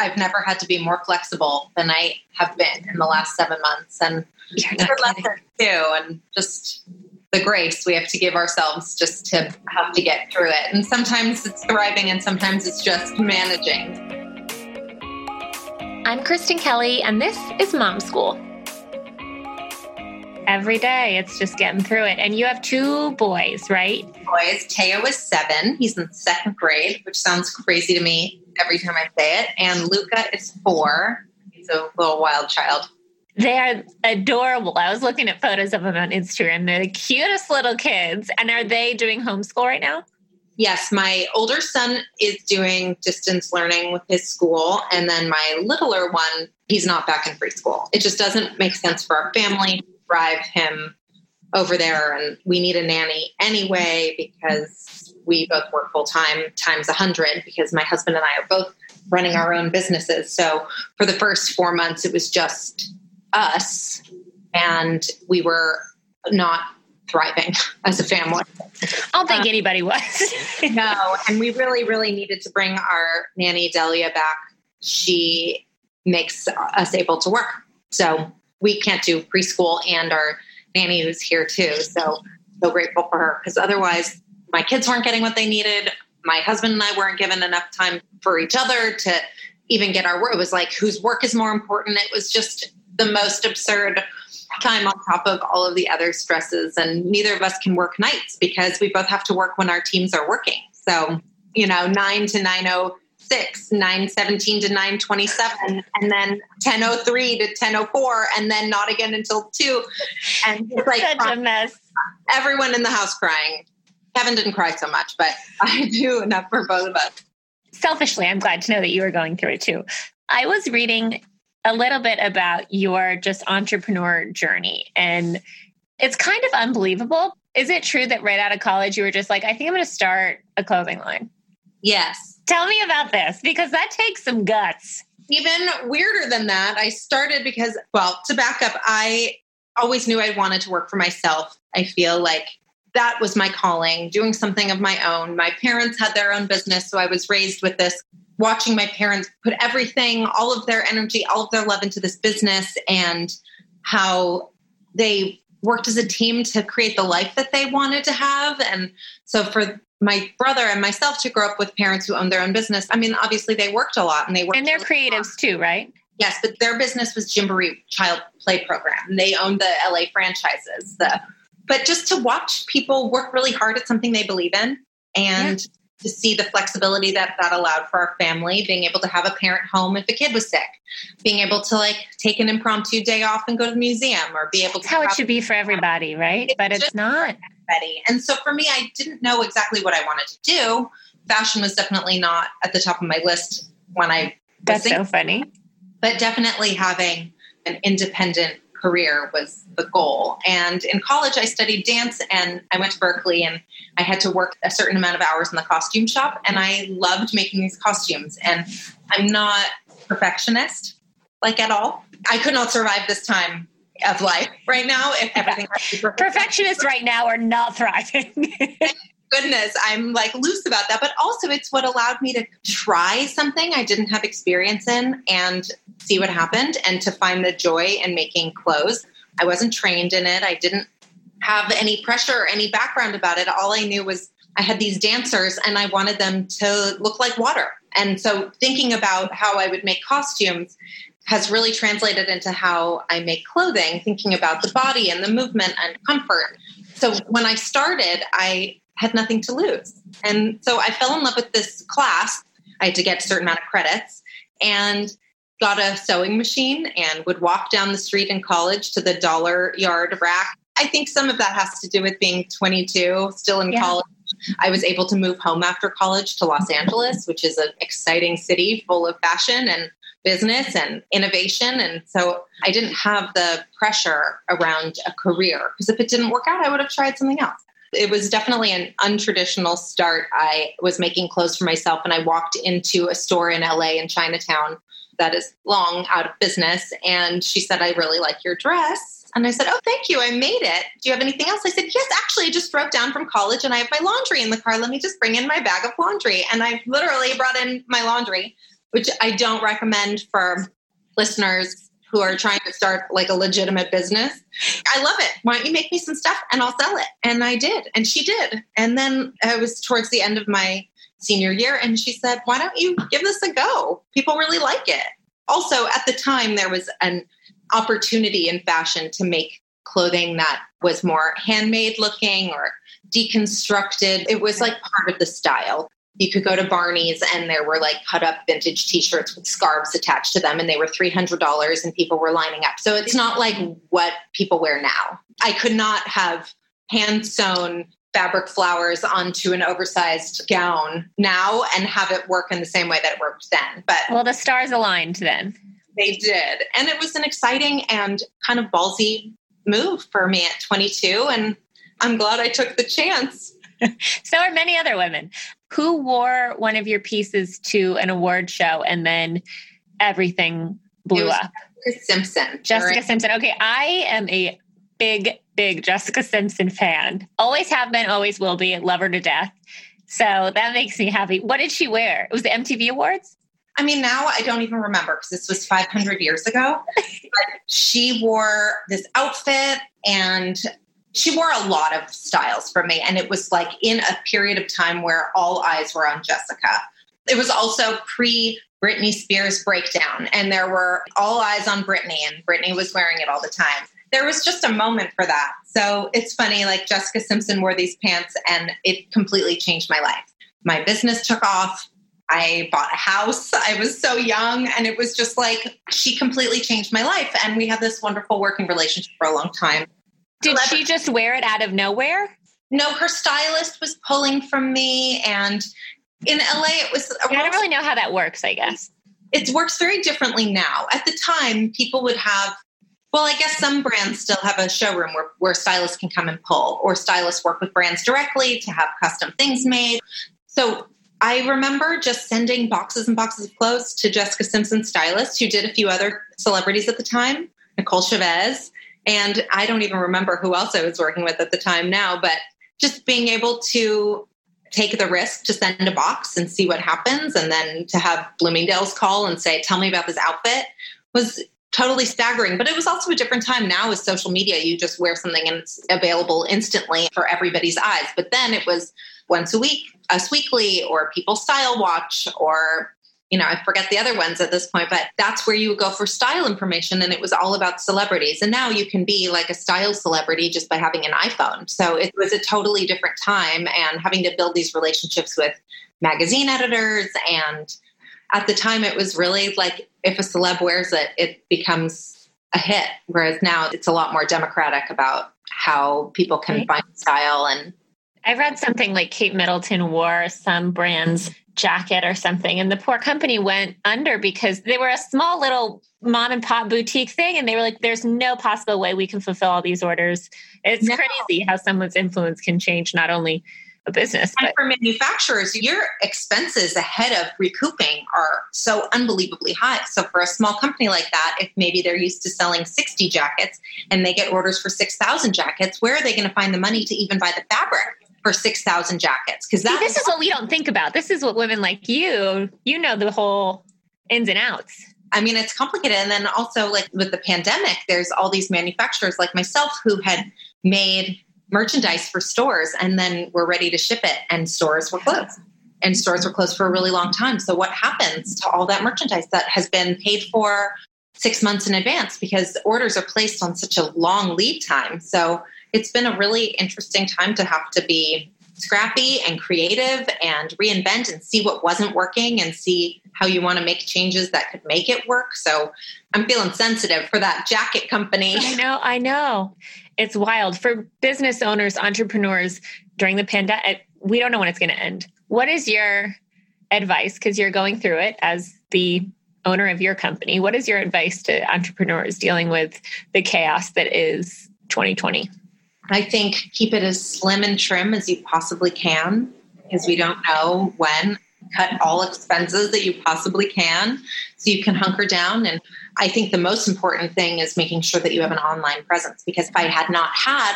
I've never had to be more flexible than I have been in the last seven months. And You're not too, and just the grace we have to give ourselves just to have to get through it. And sometimes it's thriving and sometimes it's just managing. I'm Kristen Kelly, and this is Mom School. Every day, it's just getting through it. And you have two boys, right? Boys, Teo is seven. He's in second grade, which sounds crazy to me every time I say it. And Luca is four. He's a little wild child. They are adorable. I was looking at photos of them on Instagram. They're the cutest little kids. And are they doing homeschool right now? Yes, my older son is doing distance learning with his school. And then my littler one, he's not back in preschool. It just doesn't make sense for our family drive him over there and we need a nanny anyway because we both work full time times a 100 because my husband and I are both running our own businesses. So for the first 4 months it was just us and we were not thriving as a family. I don't think uh, anybody was. no, and we really really needed to bring our nanny Delia back. She makes us able to work. So we can't do preschool and our nanny who's here too. So so grateful for her because otherwise my kids weren't getting what they needed. My husband and I weren't given enough time for each other to even get our work. It was like whose work is more important. It was just the most absurd time on top of all of the other stresses. And neither of us can work nights because we both have to work when our teams are working. So, you know, nine to nine oh six, nine seventeen to nine twenty seven, and then ten oh three to ten oh four, and then not again until two. And it's like such a mess. Everyone in the house crying. Kevin didn't cry so much, but I do enough for both of us. Selfishly, I'm glad to know that you were going through it too. I was reading a little bit about your just entrepreneur journey, and it's kind of unbelievable. Is it true that right out of college you were just like, I think I'm going to start a clothing line? Yes. Tell me about this because that takes some guts. Even weirder than that, I started because, well, to back up, I always knew I wanted to work for myself. I feel like that was my calling, doing something of my own. My parents had their own business, so I was raised with this, watching my parents put everything, all of their energy, all of their love into this business and how they worked as a team to create the life that they wanted to have. And so for my brother and myself to grow up with parents who owned their own business. I mean, obviously they worked a lot and they worked. And they're creatives too, right? Yes, but their business was Gymboree Child Play Program. They owned the LA franchises. The, but just to watch people work really hard at something they believe in and yeah. to see the flexibility that that allowed for our family, being able to have a parent home if a kid was sick, being able to like take an impromptu day off and go to the museum or be able That's to. how it should be for everybody, right? but it's not. And so for me, I didn't know exactly what I wanted to do. Fashion was definitely not at the top of my list when I. That's so funny. But definitely having an independent career was the goal. And in college, I studied dance and I went to Berkeley and I had to work a certain amount of hours in the costume shop. And I loved making these costumes. And I'm not perfectionist, like at all. I could not survive this time of life right now if everything perfectionists right now are not thriving. Goodness i'm like loose about that but also it's what allowed me to try something i didn't have experience in and see what happened and to find the joy in making clothes. I wasn't trained in it. I didn't have any pressure or any background about it. All i knew was i had these dancers and i wanted them to look like water. And so thinking about how i would make costumes has really translated into how I make clothing, thinking about the body and the movement and comfort. So when I started, I had nothing to lose. And so I fell in love with this class. I had to get a certain amount of credits and got a sewing machine and would walk down the street in college to the dollar yard rack. I think some of that has to do with being 22, still in yeah. college. I was able to move home after college to Los Angeles, which is an exciting city full of fashion and business and innovation. And so I didn't have the pressure around a career because if it didn't work out, I would have tried something else. It was definitely an untraditional start. I was making clothes for myself and I walked into a store in LA in Chinatown that is long out of business. And she said, I really like your dress. And I said, Oh, thank you. I made it. Do you have anything else? I said, Yes, actually, I just drove down from college and I have my laundry in the car. Let me just bring in my bag of laundry. And I literally brought in my laundry which I don't recommend for listeners who are trying to start like a legitimate business. I love it. Why don't you make me some stuff and I'll sell it? And I did. And she did. And then it was towards the end of my senior year. And she said, Why don't you give this a go? People really like it. Also, at the time, there was an opportunity in fashion to make clothing that was more handmade looking or deconstructed. It was like part of the style you could go to Barney's and there were like cut up vintage t-shirts with scarves attached to them and they were $300 and people were lining up. So it's not like what people wear now. I could not have hand sewn fabric flowers onto an oversized gown now and have it work in the same way that it worked then. But well, the stars aligned then. They did. And it was an exciting and kind of ballsy move for me at 22 and I'm glad I took the chance. so are many other women. Who wore one of your pieces to an award show and then everything blew up? Jessica Simpson. Jessica right? Simpson. Okay, I am a big, big Jessica Simpson fan. Always have been, always will be. Love her to death. So that makes me happy. What did she wear? It was the MTV Awards? I mean, now I don't even remember because this was 500 years ago. but she wore this outfit and she wore a lot of styles for me. And it was like in a period of time where all eyes were on Jessica. It was also pre Britney Spears breakdown, and there were all eyes on Britney, and Britney was wearing it all the time. There was just a moment for that. So it's funny, like Jessica Simpson wore these pants, and it completely changed my life. My business took off. I bought a house. I was so young, and it was just like she completely changed my life. And we had this wonderful working relationship for a long time. Did she just wear it out of nowhere? No, her stylist was pulling from me. And in LA, it was. I don't really know how that works, I guess. It works very differently now. At the time, people would have, well, I guess some brands still have a showroom where, where stylists can come and pull, or stylists work with brands directly to have custom things made. So I remember just sending boxes and boxes of clothes to Jessica Simpson's stylist, who did a few other celebrities at the time, Nicole Chavez. And I don't even remember who else I was working with at the time now, but just being able to take the risk to send a box and see what happens and then to have Bloomingdale's call and say, tell me about this outfit was totally staggering. But it was also a different time. Now with social media, you just wear something and it's available instantly for everybody's eyes. But then it was once a week, Us Weekly, or People Style Watch, or you know, I forget the other ones at this point, but that's where you would go for style information. And it was all about celebrities. And now you can be like a style celebrity just by having an iPhone. So it was a totally different time and having to build these relationships with magazine editors. And at the time, it was really like if a celeb wears it, it becomes a hit. Whereas now it's a lot more democratic about how people can right. find style and I read something like Kate Middleton wore some brands jacket or something. And the poor company went under because they were a small little mom and pop boutique thing. And they were like, there's no possible way we can fulfill all these orders. It's no. crazy how someone's influence can change not only a business. And but- for manufacturers, your expenses ahead of recouping are so unbelievably high. So for a small company like that, if maybe they're used to selling 60 jackets and they get orders for 6,000 jackets, where are they going to find the money to even buy the fabric? For 6,000 jackets. Because this is what we don't think about. This is what women like you, you know, the whole ins and outs. I mean, it's complicated. And then also, like with the pandemic, there's all these manufacturers like myself who had made merchandise for stores and then were ready to ship it, and stores were closed. And stores were closed for a really long time. So, what happens to all that merchandise that has been paid for six months in advance because orders are placed on such a long lead time? So, it's been a really interesting time to have to be scrappy and creative and reinvent and see what wasn't working and see how you want to make changes that could make it work. So I'm feeling sensitive for that jacket company. I know, I know. It's wild for business owners, entrepreneurs during the pandemic. Eh, we don't know when it's going to end. What is your advice? Because you're going through it as the owner of your company. What is your advice to entrepreneurs dealing with the chaos that is 2020? I think keep it as slim and trim as you possibly can because we don't know when. Cut all expenses that you possibly can so you can hunker down. And I think the most important thing is making sure that you have an online presence because if I had not had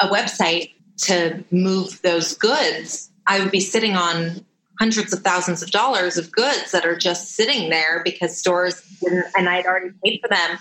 a website to move those goods, I would be sitting on hundreds of thousands of dollars of goods that are just sitting there because stores didn't, and I'd already paid for them.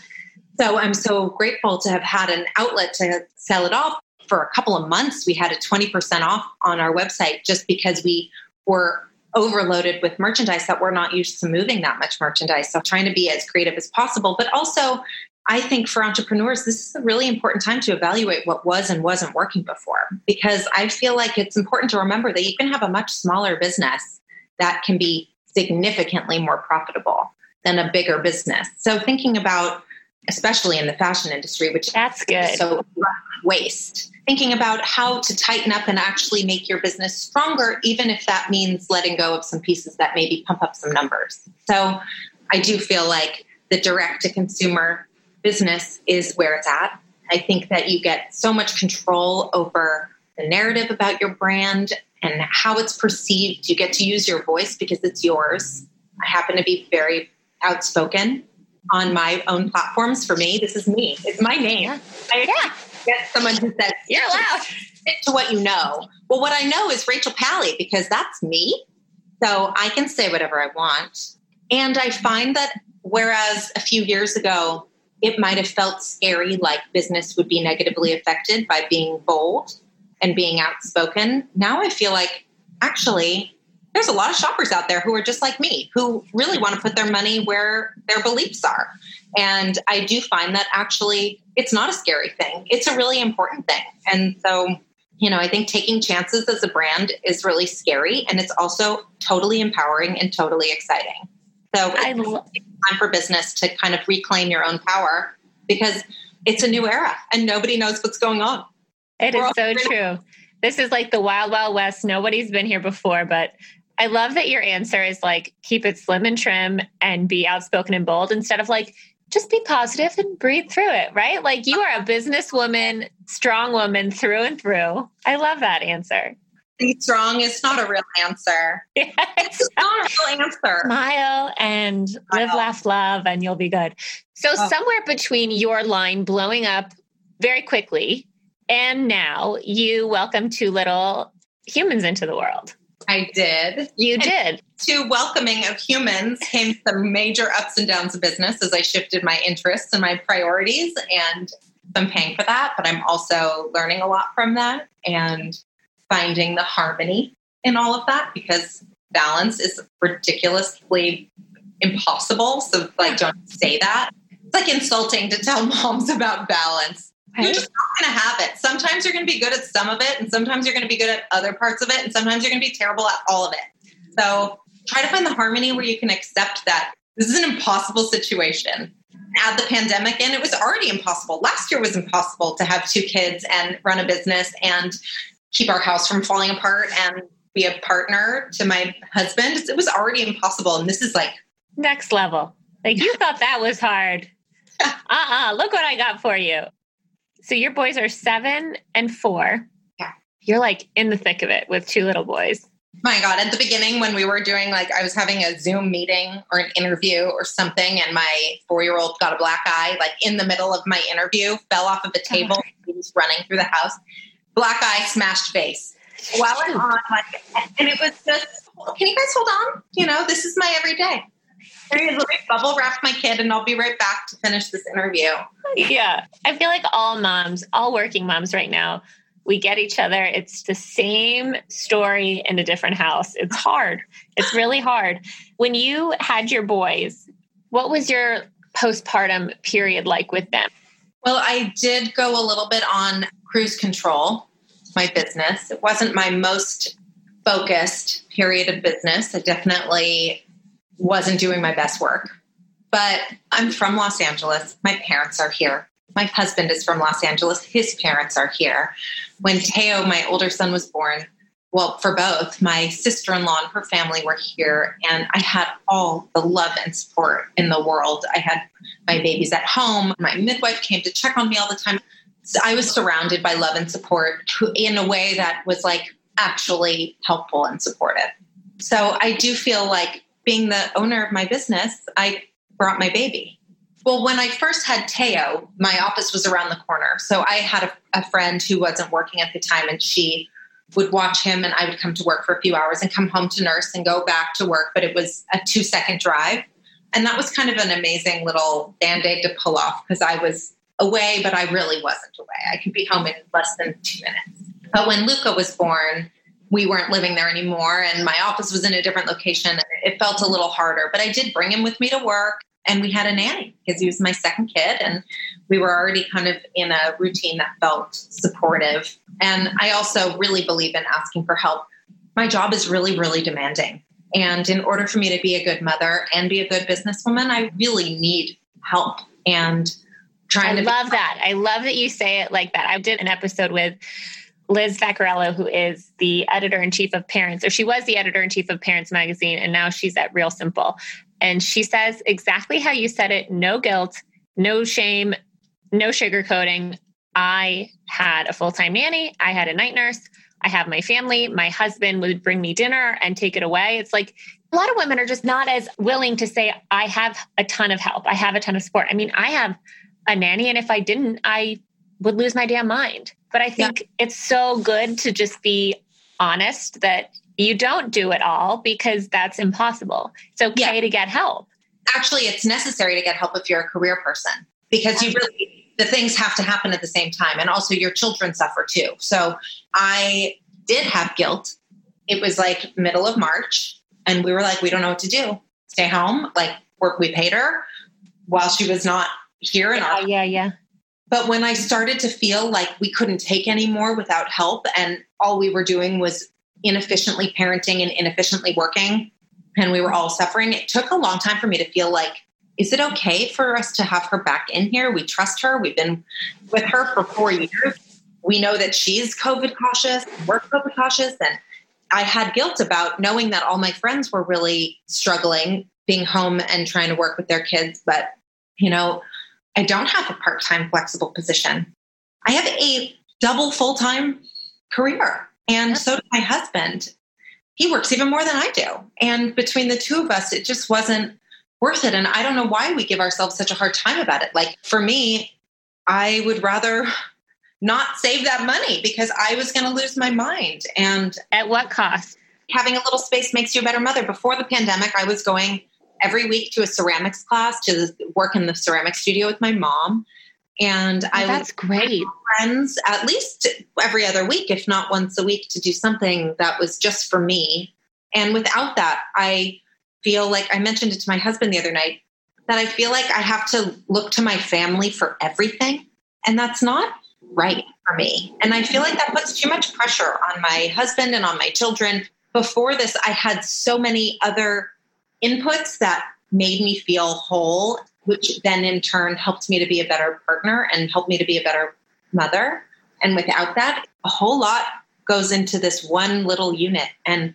So I'm so grateful to have had an outlet to sell it off. For a couple of months, we had a 20% off on our website just because we were overloaded with merchandise that we're not used to moving that much merchandise. So trying to be as creative as possible, but also I think for entrepreneurs, this is a really important time to evaluate what was and wasn't working before because I feel like it's important to remember that you can have a much smaller business that can be significantly more profitable than a bigger business. So thinking about especially in the fashion industry, which that's good. So waste. Thinking about how to tighten up and actually make your business stronger, even if that means letting go of some pieces that maybe pump up some numbers. So I do feel like the direct to consumer business is where it's at. I think that you get so much control over the narrative about your brand and how it's perceived. You get to use your voice because it's yours. I happen to be very outspoken on my own platforms. For me, this is me. It's my name. I yeah. get someone who says, You're allowed. To what you know. Well, what I know is Rachel Pally because that's me. So I can say whatever I want. And I find that whereas a few years ago, it might have felt scary, like business would be negatively affected by being bold and being outspoken. Now I feel like actually there's a lot of shoppers out there who are just like me, who really want to put their money where their beliefs are. And I do find that actually it's not a scary thing, it's a really important thing. And so, you know, I think taking chances as a brand is really scary and it's also totally empowering and totally exciting. So I love time for business to kind of reclaim your own power because it's a new era and nobody knows what's going on. It We're is so true. This is like the wild, wild west. Nobody's been here before, but I love that your answer is like keep it slim and trim and be outspoken and bold instead of like just be positive and breathe through it, right? Like you are a businesswoman, strong woman through and through. I love that answer. Be strong is not a real answer. It's, it's not a real answer. Smile and live, laugh, love, and you'll be good. So, oh. somewhere between your line blowing up very quickly and now, you welcome two little humans into the world. I did. You and did. To welcoming of humans came some major ups and downs of business as I shifted my interests and my priorities. And I'm paying for that, but I'm also learning a lot from that and finding the harmony in all of that because balance is ridiculously impossible. So, like, don't say that. It's like insulting to tell moms about balance. Right? You're just not going to have it. Sometimes you're going to be good at some of it, and sometimes you're going to be good at other parts of it, and sometimes you're going to be terrible at all of it. So try to find the harmony where you can accept that this is an impossible situation. Add the pandemic in, it was already impossible. Last year was impossible to have two kids and run a business and keep our house from falling apart and be a partner to my husband. It was already impossible. And this is like next level. Like you thought that was hard. uh uh-uh, uh look what I got for you. So your boys are seven and four. Yeah. You're like in the thick of it with two little boys. My God, at the beginning when we were doing like I was having a Zoom meeting or an interview or something, and my four year old got a black eye, like in the middle of my interview, fell off of the oh, table, oh, he was running through the house. Black eye, smashed face. While I'm on, like, and it was just, can you guys hold on? You know, this is my everyday. Let me bubble wrap my kid and I'll be right back to finish this interview. Yeah. I feel like all moms, all working moms right now, we get each other. It's the same story in a different house. It's hard. It's really hard. When you had your boys, what was your postpartum period like with them? Well, I did go a little bit on cruise control, my business. It wasn't my most focused period of business. I definitely wasn't doing my best work. But I'm from Los Angeles. My parents are here. My husband is from Los Angeles. His parents are here. When Teo, my older son, was born, well, for both, my sister in law and her family were here, and I had all the love and support in the world. I had my babies at home. My midwife came to check on me all the time. So I was surrounded by love and support in a way that was like actually helpful and supportive. So I do feel like being the owner of my business, I brought my baby. Well, when I first had Teo, my office was around the corner. So I had a, a friend who wasn't working at the time and she would watch him and I would come to work for a few hours and come home to nurse and go back to work. But it was a two second drive. And that was kind of an amazing little band aid to pull off because I was away, but I really wasn't away. I could be home in less than two minutes. But when Luca was born, we weren't living there anymore and my office was in a different location. It felt a little harder, but I did bring him with me to work and we had a nanny because he was my second kid and we were already kind of in a routine that felt supportive. And I also really believe in asking for help. My job is really, really demanding. And in order for me to be a good mother and be a good businesswoman, I really need help. And trying I to love that. I love that you say it like that. I did an episode with Liz Vaccariello, who is the editor in chief of Parents, or she was the editor in chief of Parents Magazine, and now she's at Real Simple. And she says exactly how you said it no guilt, no shame, no sugarcoating. I had a full time nanny, I had a night nurse, I have my family. My husband would bring me dinner and take it away. It's like a lot of women are just not as willing to say, I have a ton of help, I have a ton of support. I mean, I have a nanny, and if I didn't, I would lose my damn mind. But I think yeah. it's so good to just be honest that you don't do it all because that's impossible. It's okay yeah. to get help. Actually, it's necessary to get help if you're a career person because you really, the things have to happen at the same time. And also, your children suffer too. So I did have guilt. It was like middle of March, and we were like, we don't know what to do. Stay home, like work. We paid her while she was not here in yeah, our yeah yeah but when I started to feel like we couldn't take anymore without help, and all we were doing was inefficiently parenting and inefficiently working, and we were all suffering, it took a long time for me to feel like, is it okay for us to have her back in here? We trust her. We've been with her for four years. We know that she's COVID cautious, we're COVID cautious. And I had guilt about knowing that all my friends were really struggling being home and trying to work with their kids. But, you know, I don't have a part time flexible position. I have a double full time career. And so does my husband. He works even more than I do. And between the two of us, it just wasn't worth it. And I don't know why we give ourselves such a hard time about it. Like for me, I would rather not save that money because I was going to lose my mind. And at what cost? Having a little space makes you a better mother. Before the pandemic, I was going every week to a ceramics class to work in the ceramic studio with my mom. And oh, I that's great. Friends at least every other week, if not once a week, to do something that was just for me. And without that, I feel like I mentioned it to my husband the other night that I feel like I have to look to my family for everything. And that's not right for me. And I feel like that puts too much pressure on my husband and on my children. Before this, I had so many other inputs that made me feel whole, which then in turn helped me to be a better partner and helped me to be a better mother. And without that, a whole lot goes into this one little unit. And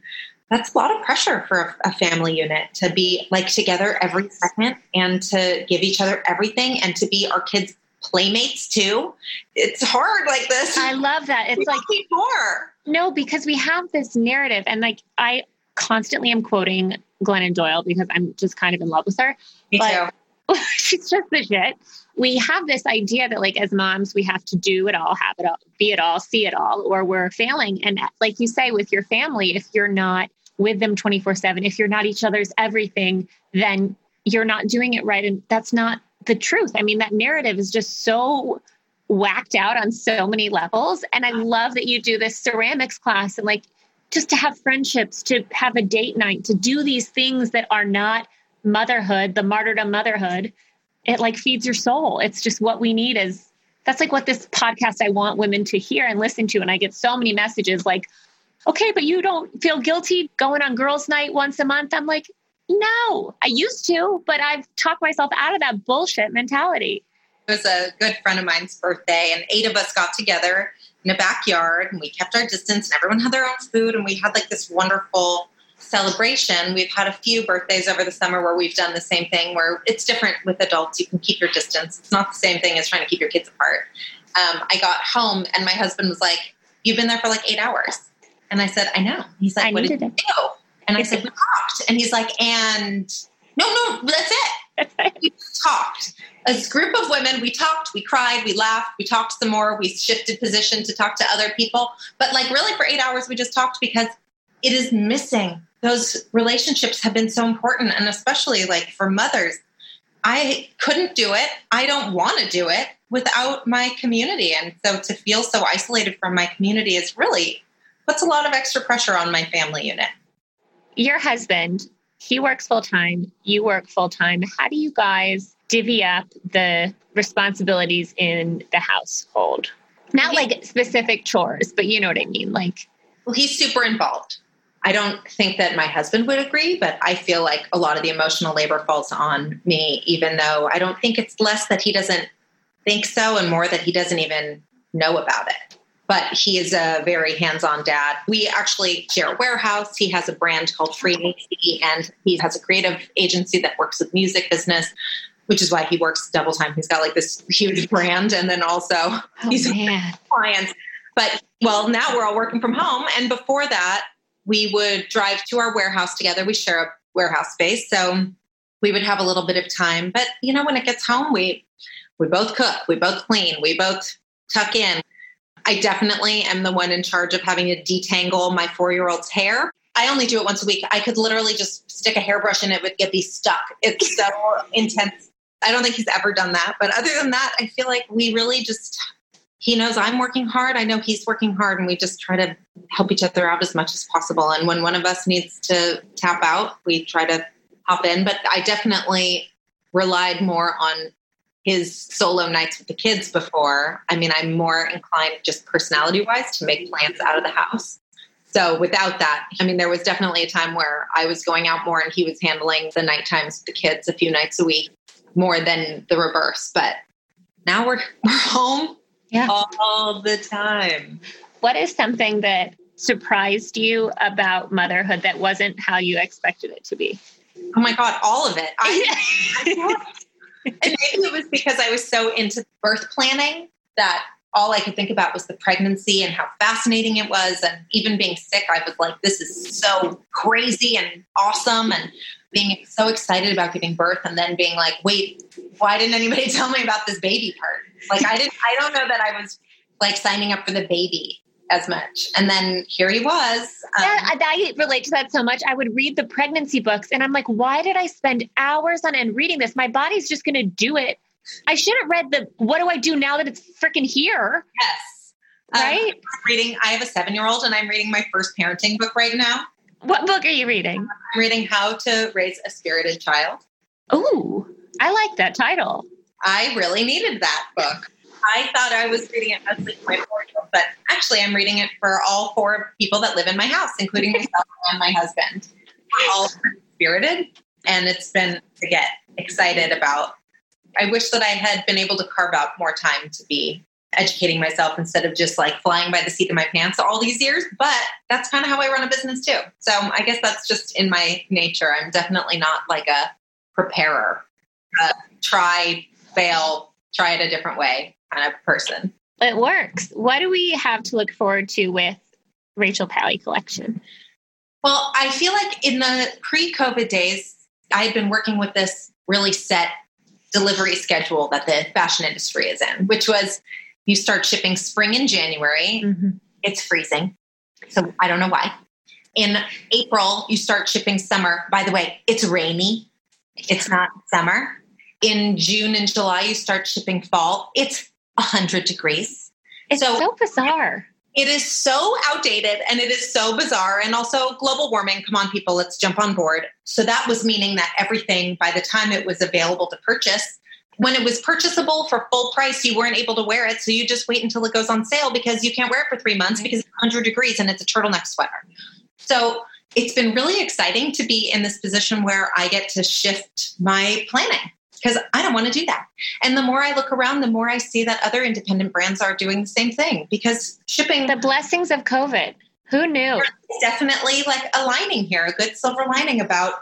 that's a lot of pressure for a, family unit to be like together every second and to give each other everything and to be our kids' playmates too. It's hard like this. I love that. It's we like more. No, because we have this narrative, and like I constantly am quoting Glennon Doyle because I'm just kind of in love with her. Me but too. she's just the shit. We have this idea that, like, as moms, we have to do it all, have it all, be it all, see it all, or we're failing. And like you say, with your family, if you're not with them 24 7, if you're not each other's everything, then you're not doing it right. And that's not the truth. I mean, that narrative is just so whacked out on so many levels. And I love that you do this ceramics class and like just to have friendships, to have a date night, to do these things that are not motherhood, the martyrdom motherhood, it like feeds your soul. It's just what we need is that's like what this podcast I want women to hear and listen to. And I get so many messages like, okay, but you don't feel guilty going on girls' night once a month. I'm like, no, I used to, but I've talked myself out of that bullshit mentality. It was a good friend of mine's birthday, and eight of us got together in a backyard and we kept our distance and everyone had their own food and we had like this wonderful celebration. We've had a few birthdays over the summer where we've done the same thing where it's different with adults. You can keep your distance. It's not the same thing as trying to keep your kids apart. Um, I got home and my husband was like, You've been there for like eight hours. And I said, I know. He's like, I What did you do? And I said, We talked. And he's like, And no, no, that's it. We talked. as a group of women, we talked, we cried, we laughed, we talked some more, we shifted position to talk to other people. But like really for eight hours, we just talked because it is missing. Those relationships have been so important. And especially like for mothers, I couldn't do it. I don't want to do it without my community. And so to feel so isolated from my community is really puts a lot of extra pressure on my family unit. Your husband, he works full time, you work full time. How do you guys divvy up the responsibilities in the household? Not like specific chores, but you know what I mean. Like, well, he's super involved. I don't think that my husband would agree, but I feel like a lot of the emotional labor falls on me, even though I don't think it's less that he doesn't think so and more that he doesn't even know about it. But he is a very hands on dad. We actually share a warehouse. He has a brand called Free AC, and he has a creative agency that works with music business which is why he works double time. He's got like this huge brand and then also oh, he's clients. But well, now we're all working from home. And before that, we would drive to our warehouse together. We share a warehouse space. So we would have a little bit of time. But you know, when it gets home, we we both cook, we both clean, we both tuck in. I definitely am the one in charge of having to detangle my four year old's hair. I only do it once a week. I could literally just stick a hairbrush in it would get these stuck. It's so intense. I don't think he's ever done that. But other than that, I feel like we really just he knows I'm working hard. I know he's working hard, and we just try to help each other out as much as possible. And when one of us needs to tap out, we try to hop in. But I definitely relied more on his solo nights with the kids before. I mean, I'm more inclined, just personality wise, to make plans out of the house. So without that, I mean, there was definitely a time where I was going out more and he was handling the night times with the kids a few nights a week more than the reverse. But now we're, we're home yeah. all the time. What is something that surprised you about motherhood that wasn't how you expected it to be? Oh my God, all of it. I, and maybe it was because I was so into birth planning that all I could think about was the pregnancy and how fascinating it was. And even being sick, I was like, this is so crazy and awesome. And being so excited about giving birth and then being like, wait, why didn't anybody tell me about this baby part? Like I didn't I don't know that I was like signing up for the baby as much. And then here he was. Um, yeah, I relate to that so much. I would read the pregnancy books and I'm like, why did I spend hours on end reading this? My body's just going to do it. I should have read the what do I do now that it's freaking here? Yes. Um, right? Um, reading, I have a seven year old and I'm reading my first parenting book right now. What book are you reading? I'm reading How to Raise a Spirited Child. Oh, I like that title. I really needed that book. I thought I was reading it mostly for my four but actually, I'm reading it for all four people that live in my house, including myself and my husband. We're all spirited, and it's been to get excited about. I wish that I had been able to carve out more time to be educating myself instead of just like flying by the seat of my pants all these years. But that's kind of how I run a business too. So I guess that's just in my nature. I'm definitely not like a preparer, uh, try, fail, try it a different way kind of person. It works. What do we have to look forward to with Rachel Pally collection? Well, I feel like in the pre COVID days, I had been working with this really set delivery schedule that the fashion industry is in, which was you start shipping spring in January, mm-hmm. it's freezing. So I don't know why. In April, you start shipping summer. By the way, it's rainy, it's not summer. In June and July, you start shipping fall. It's 100 degrees. It's so, so bizarre. It is so outdated and it is so bizarre. And also, global warming. Come on, people, let's jump on board. So, that was meaning that everything, by the time it was available to purchase, when it was purchasable for full price, you weren't able to wear it. So, you just wait until it goes on sale because you can't wear it for three months because it's 100 degrees and it's a turtleneck sweater. So, it's been really exciting to be in this position where I get to shift my planning because I don't want to do that. And the more I look around, the more I see that other independent brands are doing the same thing because shipping. The blessings of COVID. Who knew? Definitely like a lining here, a good silver lining about,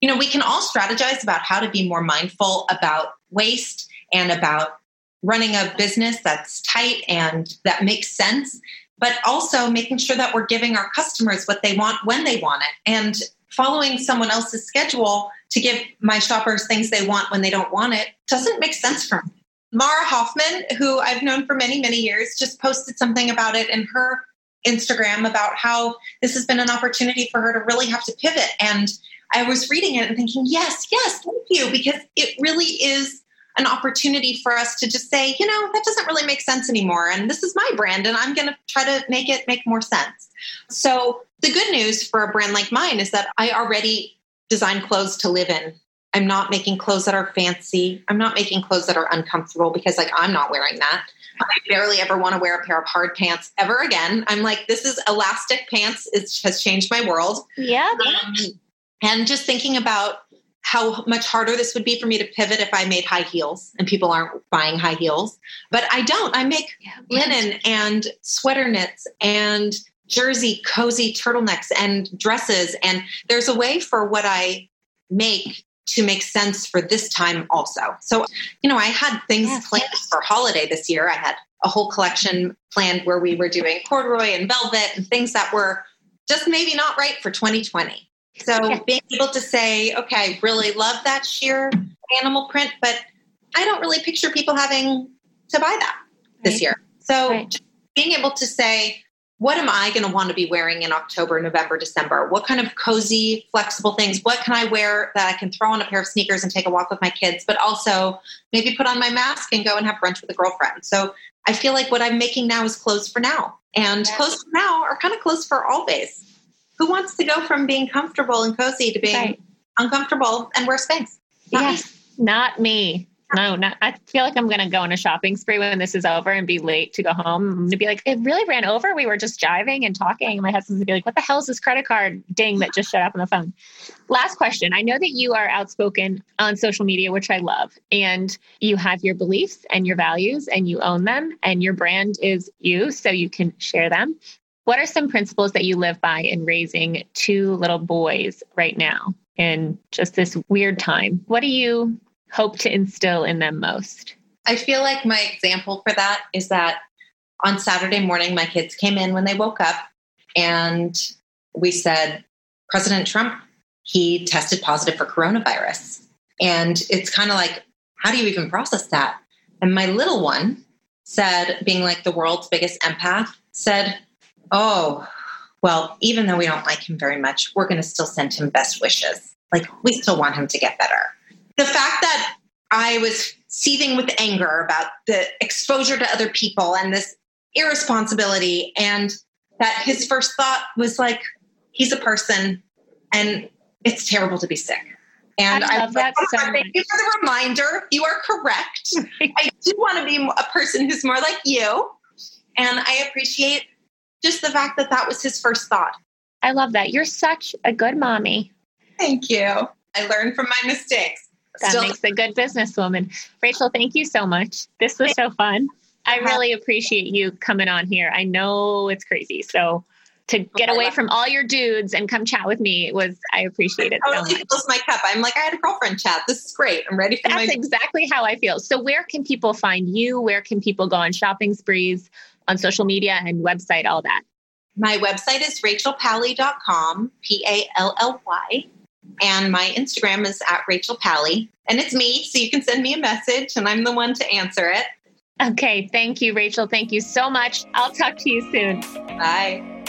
you know, we can all strategize about how to be more mindful about waste and about running a business that's tight and that makes sense, but also making sure that we're giving our customers what they want when they want it. And following someone else's schedule to give my shoppers things they want when they don't want it doesn't make sense for me. Mara Hoffman, who I've known for many, many years, just posted something about it in her Instagram about how this has been an opportunity for her to really have to pivot. And I was reading it and thinking, yes, yes, thank you, because it really is an opportunity for us to just say, you know, that doesn't really make sense anymore. And this is my brand, and I'm going to try to make it make more sense. So, the good news for a brand like mine is that I already design clothes to live in. I'm not making clothes that are fancy. I'm not making clothes that are uncomfortable because, like, I'm not wearing that. I barely ever want to wear a pair of hard pants ever again. I'm like, this is elastic pants. It has changed my world. Yeah. Um, and just thinking about how much harder this would be for me to pivot if I made high heels and people aren't buying high heels. But I don't. I make yeah, linen and sweater knits and jersey cozy turtlenecks and dresses. And there's a way for what I make to make sense for this time also. So, you know, I had things yes, planned for holiday this year. I had a whole collection planned where we were doing corduroy and velvet and things that were just maybe not right for 2020. So being able to say, okay, really love that sheer animal print, but I don't really picture people having to buy that right. this year. So right. being able to say, what am I going to want to be wearing in October, November, December? What kind of cozy, flexible things? What can I wear that I can throw on a pair of sneakers and take a walk with my kids, but also maybe put on my mask and go and have brunch with a girlfriend? So I feel like what I'm making now is clothes for now. And yes. clothes for now are kind of clothes for always who wants to go from being comfortable and cozy to being right. uncomfortable and wear Spanx? Yes, me. not me. No, not, I feel like I'm going to go on a shopping spree when this is over and be late to go home. To be like, it really ran over. We were just jiving and talking. My husband's going to be like, what the hell is this credit card ding that just shut up on the phone? Last question. I know that you are outspoken on social media, which I love, and you have your beliefs and your values and you own them, and your brand is you, so you can share them. What are some principles that you live by in raising two little boys right now in just this weird time? What do you hope to instill in them most? I feel like my example for that is that on Saturday morning, my kids came in when they woke up and we said, President Trump, he tested positive for coronavirus. And it's kind of like, how do you even process that? And my little one said, being like the world's biggest empath, said, Oh, well, even though we don't like him very much, we're going to still send him best wishes. Like, we still want him to get better. The fact that I was seething with anger about the exposure to other people and this irresponsibility, and that his first thought was like, he's a person and it's terrible to be sick. And I love I, that oh so Thank you for the reminder. You are correct. I do want to be a person who's more like you. And I appreciate just the fact that that was his first thought. I love that. You're such a good mommy. Thank you. I learned from my mistakes. That Still- makes a good businesswoman. Rachel, thank you so much. This was so fun. I uh-huh. really appreciate you coming on here. I know it's crazy. So to get away from all your dudes and come chat with me was I appreciate it. Totally so much. fills my cup. I'm like, I had a girlfriend chat. This is great. I'm ready for That's my- exactly how I feel. So where can people find you? Where can people go on shopping sprees? on social media and website, all that? My website is rachelpally.com, P A L L Y. And my Instagram is at Rachel Pally. And it's me, so you can send me a message and I'm the one to answer it. Okay. Thank you, Rachel. Thank you so much. I'll talk to you soon. Bye.